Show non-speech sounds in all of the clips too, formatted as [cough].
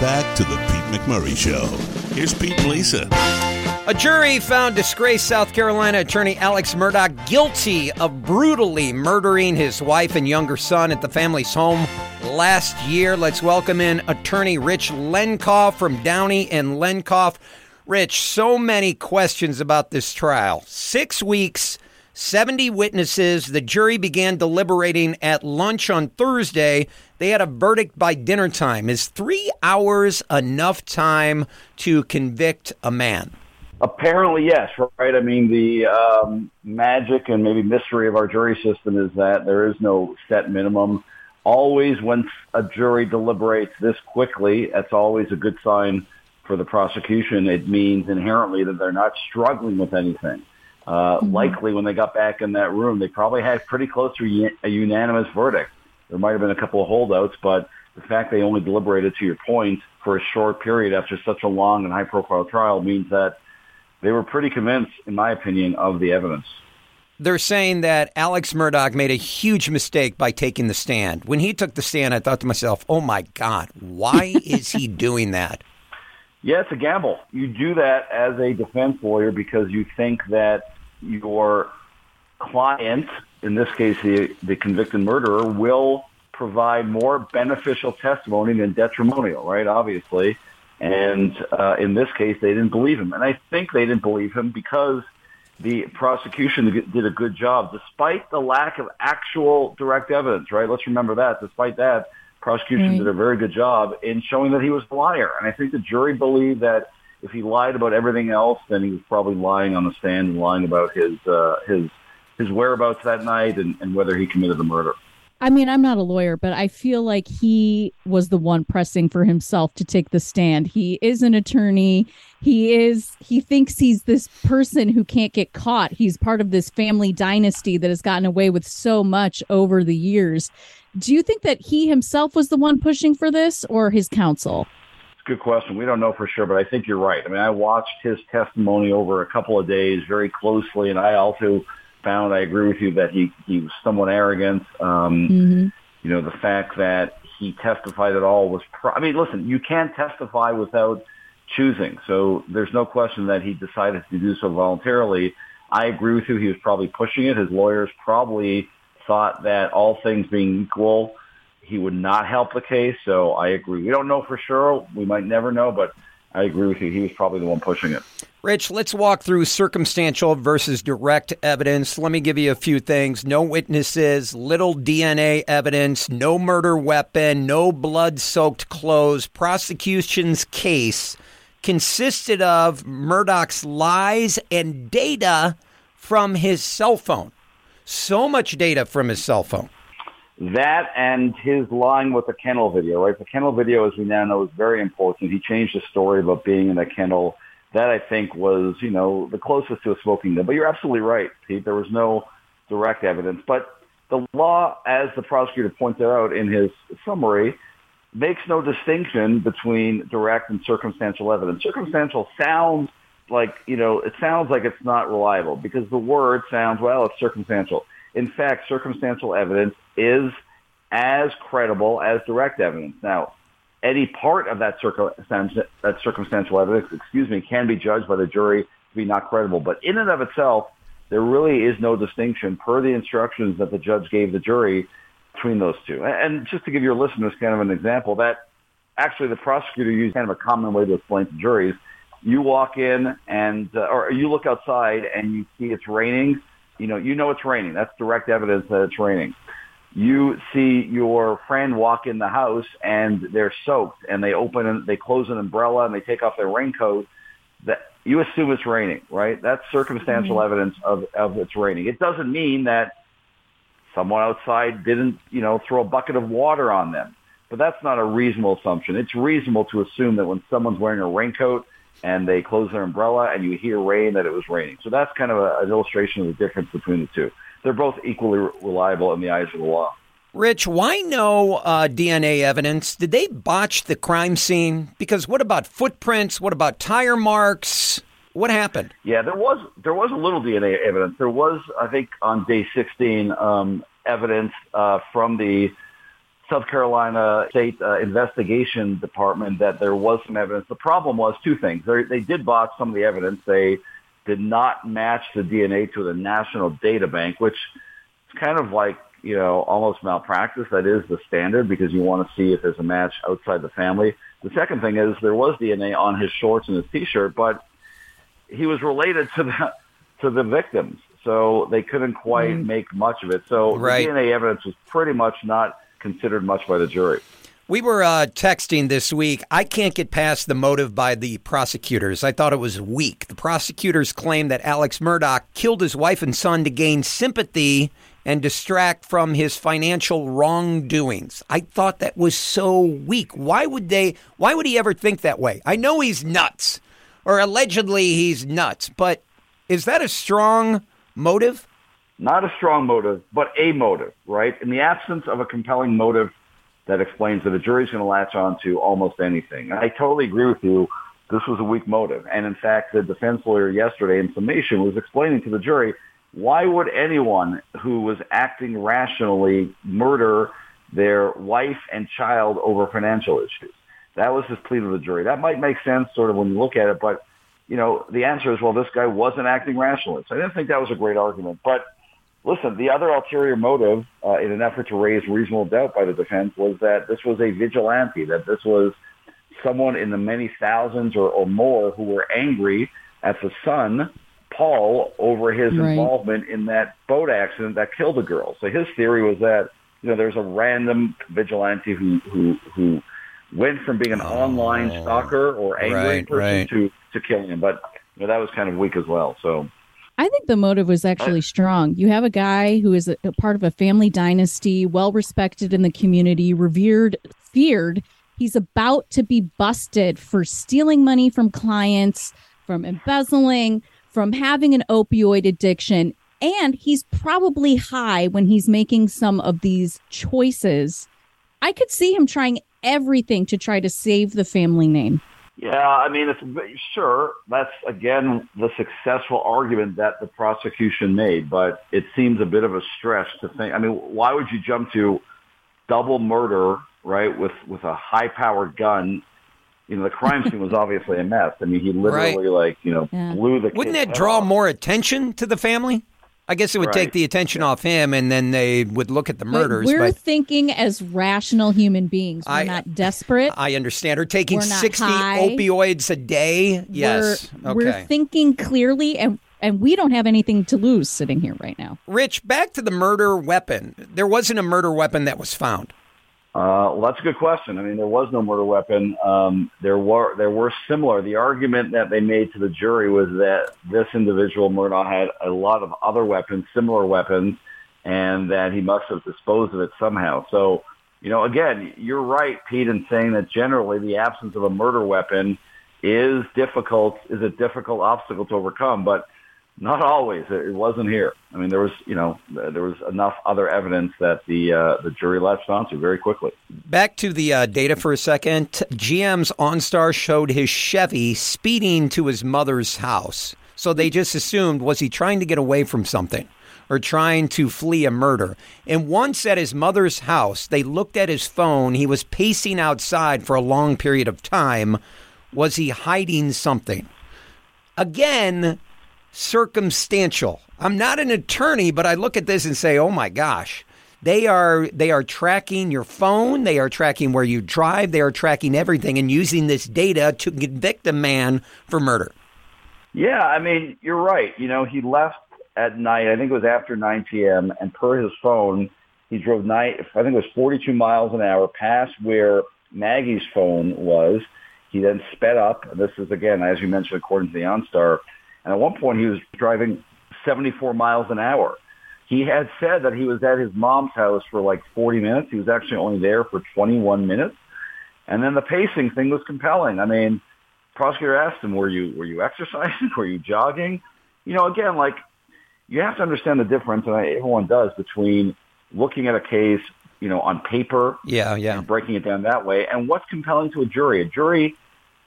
back to the Pete McMurray Show. Here's Pete and Lisa. A jury found disgraced South Carolina attorney Alex Murdaugh guilty of brutally murdering his wife and younger son at the family's home last year. Let's welcome in attorney Rich Lenkov from Downey and Lenkov. Rich, so many questions about this trial. Six weeks, 70 witnesses. The jury began deliberating at lunch on Thursday. They had a verdict by dinner time. Is three hours enough time to convict a man? Apparently, yes, right? I mean, the um, magic and maybe mystery of our jury system is that there is no set minimum. Always, when a jury deliberates this quickly, that's always a good sign for the prosecution. It means inherently that they're not struggling with anything. Uh, mm-hmm. Likely, when they got back in that room, they probably had pretty close to a unanimous verdict. There might have been a couple of holdouts, but the fact they only deliberated, to your point, for a short period after such a long and high-profile trial means that they were pretty convinced, in my opinion, of the evidence. They're saying that Alex Murdaugh made a huge mistake by taking the stand. When he took the stand, I thought to myself, oh my God, why [laughs] is he doing that? Yeah, it's a gamble. You do that as a defense lawyer because you think that your client, in this case the, the convicted murderer, will provide more beneficial testimony than detrimental, right? Obviously. And uh, in this case, they didn't believe him. And I think they didn't believe him because the prosecution did a good job, despite the lack of actual direct evidence, right? Let's remember that. Despite that, prosecution right. did a very good job in showing that he was a liar. And I think the jury believed that if he lied about everything else, then he was probably lying on the stand and lying about his uh, his his whereabouts that night and, and whether he committed the murder. I mean, I'm not a lawyer, but I feel like he was the one pressing for himself to take the stand. He is an attorney. He is he thinks he's this person who can't get caught. He's part of this family dynasty that has gotten away with so much over the years. Do you think that he himself was the one pushing for this or his counsel? Good question. We don't know for sure, but I think you're right. I mean, I watched his testimony over a couple of days very closely, and I also found, I agree with you, that he, he was somewhat arrogant. Um, mm-hmm. You know, the fact that he testified at all was, pro- I mean, listen, you can't testify without choosing. So there's no question that he decided to do so voluntarily. I agree with you. He was probably pushing it. His lawyers probably thought that all things being equal, he would not help the case. So I agree. We don't know for sure. We might never know, but I agree with you. He was probably the one pushing it. Rich, let's walk through circumstantial versus direct evidence. Let me give you a few things. No witnesses, little DNA evidence, no murder weapon, no blood soaked clothes. Prosecution's case consisted of Murdaugh's lies and data from his cell phone. So much data from his cell phone. That and his lying with the kennel video, right? The kennel video, as we now know, is very important. He changed the story about being in a kennel. That I think was, you know, the closest to a smoking gun. But you're absolutely right, Pete. There was no direct evidence. But the law, as the prosecutor pointed out in his summary, makes no distinction between direct and circumstantial evidence. Circumstantial sounds like, you know, it sounds like it's not reliable because the word sounds, well, it's circumstantial. In fact, circumstantial evidence is as credible as direct evidence. Now, any part of that, that circumstantial evidence, excuse me, can be judged by the jury to be not credible. But in and of itself, there really is no distinction per the instructions that the judge gave the jury between those two. And just to give your listeners kind of an example, that actually the prosecutor used kind of a common way to explain to juries. You walk in and, uh, or you look outside and you see it's raining. You know, you know it's raining. That's direct evidence that it's raining you see your friend walk in the house and they're soaked and they open and they close an umbrella and they take off their raincoat that you assume it's raining right that's circumstantial mm-hmm. evidence of, of it's raining it doesn't mean that someone outside didn't you know throw a bucket of water on them but that's not a reasonable assumption it's reasonable to assume that when someone's wearing a raincoat and they close their umbrella and you hear rain that it was raining so that's kind of a, an illustration of the difference between the two they're both equally reliable in the eyes of the law. Rich, why no uh, DNA evidence? Did they botch the crime scene? Because what about footprints? What about tire marks? What happened? Yeah, there was there was a little DNA evidence. There was, I think, on day 16, um, evidence uh, from the South Carolina State uh, Investigation Department that there was some evidence. The problem was two things. They, they did box some of the evidence. They did not match the DNA to the national data bank, which is kind of like, you know, almost malpractice. That is the standard because you want to see if there's a match outside the family. The second thing is there was DNA on his shorts and his t-shirt, but he was related to the, to the victims. So they couldn't quite mm. make much of it. So right. the DNA evidence was pretty much not considered much by the jury. We were uh, texting this week. I can't get past the motive by the prosecutors. I thought it was weak. The prosecutors claim that Alex Murdaugh killed his wife and son to gain sympathy and distract from his financial wrongdoings. I thought that was so weak. Why would they why would he ever think that way? I know he's nuts or allegedly he's nuts, but is that a strong motive? Not a strong motive, but a motive, right? In the absence of a compelling motive that explains that a jury's going to latch on to almost anything. I totally agree with you. This was a weak motive. And in fact, the defense lawyer yesterday in summation was explaining to the jury, why would anyone who was acting rationally murder their wife and child over financial issues? That was his plea to the jury. That might make sense sort of when you look at it, but you know, the answer is, well, this guy wasn't acting rationally. So I didn't think that was a great argument. But listen, the other ulterior motive uh, in an effort to raise reasonable doubt by the defense was that this was a vigilante, that this was someone in the many thousands or, or more who were angry at the son, Paul, over his right. involvement in that boat accident that killed the girl. So his theory was that, you know, there's a random vigilante who, who, who went from being an oh, online stalker or angry right, person right. to, to killing him. But, you know, that was kind of weak as well. So I think the motive was actually strong. You have a guy who is a, a part of a family dynasty, well respected in the community, revered, feared. He's about to be busted for stealing money from clients, from embezzling, from having an opioid addiction. And he's probably high when he's making some of these choices. I could see him trying everything to try to save the family name. Yeah, I mean, it's sure that's again the successful argument that the prosecution made, but it seems a bit of a stretch to think. I mean, why would you jump to double murder, right, with with a high-powered gun? You know, the crime scene was obviously a mess. I mean, he literally right. like you know yeah. blew the. Wouldn't that draw off. more attention to the family? I guess it would right. take the attention off him, and then they would look at the murders. But we're but thinking as rational human beings. We're I, not desperate. I understand. Or taking sixty high. opioids a day. Yes. We're, okay. we're thinking clearly, and and we don't have anything to lose sitting here right now. Rich, back to the murder weapon. There wasn't a murder weapon that was found. Uh, well, that's a good question. I mean, there was no murder weapon. Um, there were there were similar. The argument that they made to the jury was that this individual Murdaugh had a lot of other weapons, similar weapons, and that he must have disposed of it somehow. So, you know, again, you're right, Pete, in saying that generally the absence of a murder weapon is difficult, is a difficult obstacle to overcome. But not always. It wasn't here. I mean, there was, you know, there was enough other evidence that the uh, the jury latched onto very quickly. Back to the uh, data for a second. GM's OnStar showed his Chevy speeding to his mother's house. So they just assumed was he trying to get away from something or trying to flee a murder. And once at his mother's house, they looked at his phone. He was pacing outside for a long period of time. Was he hiding something? Again, circumstantial. I'm not an attorney, but I look at this and say, "Oh my gosh." They are they are tracking your phone, they are tracking where you drive, they are tracking everything and using this data to convict a man for murder. Yeah, I mean, you're right. You know, he left at night. I think it was after 9 p.m. and per his phone, he drove night. I think it was 42 miles an hour past where Maggie's phone was. He then sped up. This is again, as you mentioned, according to the OnStar, and at one point, he was driving 74 miles an hour. He had said that he was at his mom's house for like 40 minutes. He was actually only there for 21 minutes. And then the pacing thing was compelling. I mean, prosecutor asked him, "Were you were you exercising? [laughs] Were you jogging?" You know, again, like you have to understand the difference, and everyone does between looking at a case, you know, on paper, yeah, yeah, and breaking it down that way, and what's compelling to a jury. A jury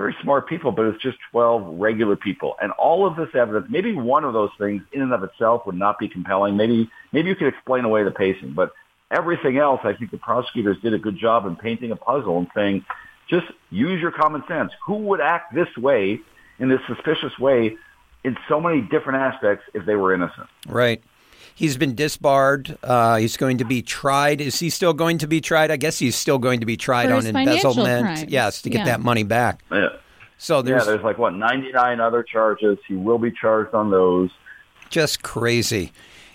very smart people, but it's just 12 regular people. And all of this evidence, maybe one of those things in and of itself would not be compelling. Maybe, maybe you could explain away the pacing, but everything else, I think the prosecutors did a good job in painting a puzzle and saying, just use your common sense. Who would act this way, in this suspicious way, in so many different aspects if they were innocent? Right. He's been disbarred. Uh, he's going to be tried. Is he still going to be tried? I guess he's still going to be tried For on embezzlement. crimes. Yes, to get Yeah. that money back. Yeah. So there's yeah, there's like what 99 other charges. He will be charged on those. just crazy.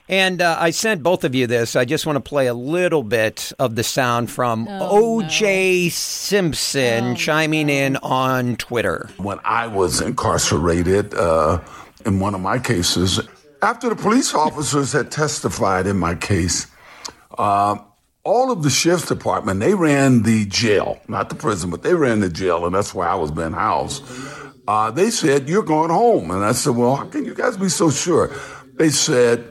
And uh, I sent both of you this. I just want to play a little bit of the sound from Oh, O.J. Simpson Oh, chiming in on Twitter. when I was incarcerated uh, in one of my cases, after the police officers had testified in my case, uh, all of the sheriff's department, they ran the jail, not the prison, but they ran the jail, and that's where I was being housed. Uh, they said, You're going home. And I said, Well, how can you guys be so sure? They said,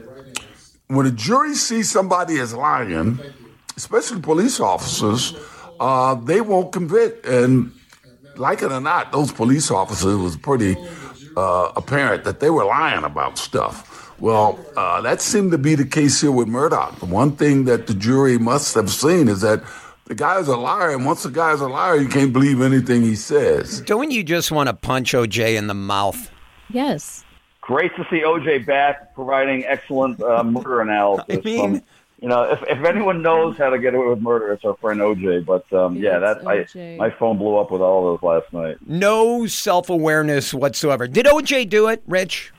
When a jury sees somebody as lying, especially police officers, uh, they won't convict. And like it or not, those police officers was pretty uh, apparent that they were lying about stuff. Well, uh, that seemed to be the case here with Murdaugh. The one thing that the jury must have seen is that the guy's a liar, and once the guy's a liar, you can't believe anything he says. Don't you just want to punch O.J. in the mouth? Yes. Great to see OJ back, providing excellent uh, murder [laughs] analysis. I mean- from, you know, if, if anyone knows how to get away with murder, it's our friend OJ. But um, yeah, Yes, that I, my phone blew up with all of those last night. No self awareness whatsoever. Did O.J. do it, Rich?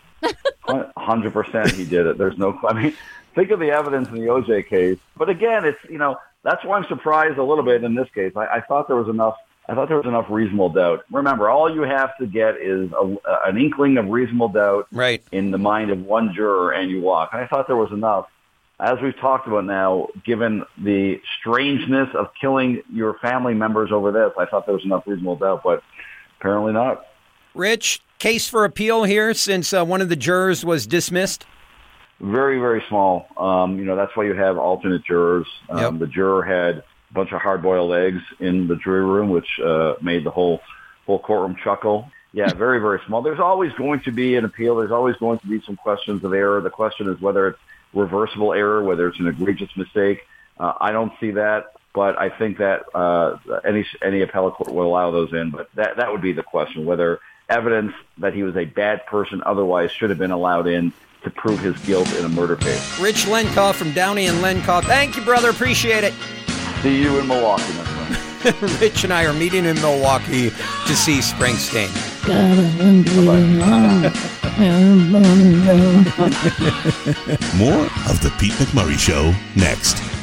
Hundred percent, he did it. There's no. I mean, think of the evidence in the OJ case. But again, it's you know that's why I'm surprised a little bit in this case. I, I thought there was enough. I thought there was enough reasonable doubt. Remember, all you have to get is a, an inkling of reasonable doubt Right. in the mind of one juror, and you walk. And I thought there was enough. As we've talked about now, given the strangeness of killing your family members over this, I thought there was enough reasonable doubt, but apparently not. Rich, case for appeal here since uh, one of the jurors was dismissed? Very, very small. Um, you know, that's why you have alternate jurors. Um, Yep. The juror had a bunch of hard-boiled eggs in the jury room, which uh, made the whole whole courtroom chuckle. Yeah, very, very small. There's always going to be an appeal. There's always going to be some questions of error. The question is whether it's reversible error, whether it's an egregious mistake. Uh, I don't see that, but I think that uh, any any appellate court will allow those in. But that that would be the question: whether evidence that he was a bad person otherwise should have been allowed in to prove his guilt in a murder case. Rich Lenkov from Downey and Lenkov. Thank you, brother. Appreciate it. See you in Milwaukee, my friend. [laughs] Rich and I are meeting in Milwaukee to see Springsteen. [laughs] More of The Pete McMurray Show next.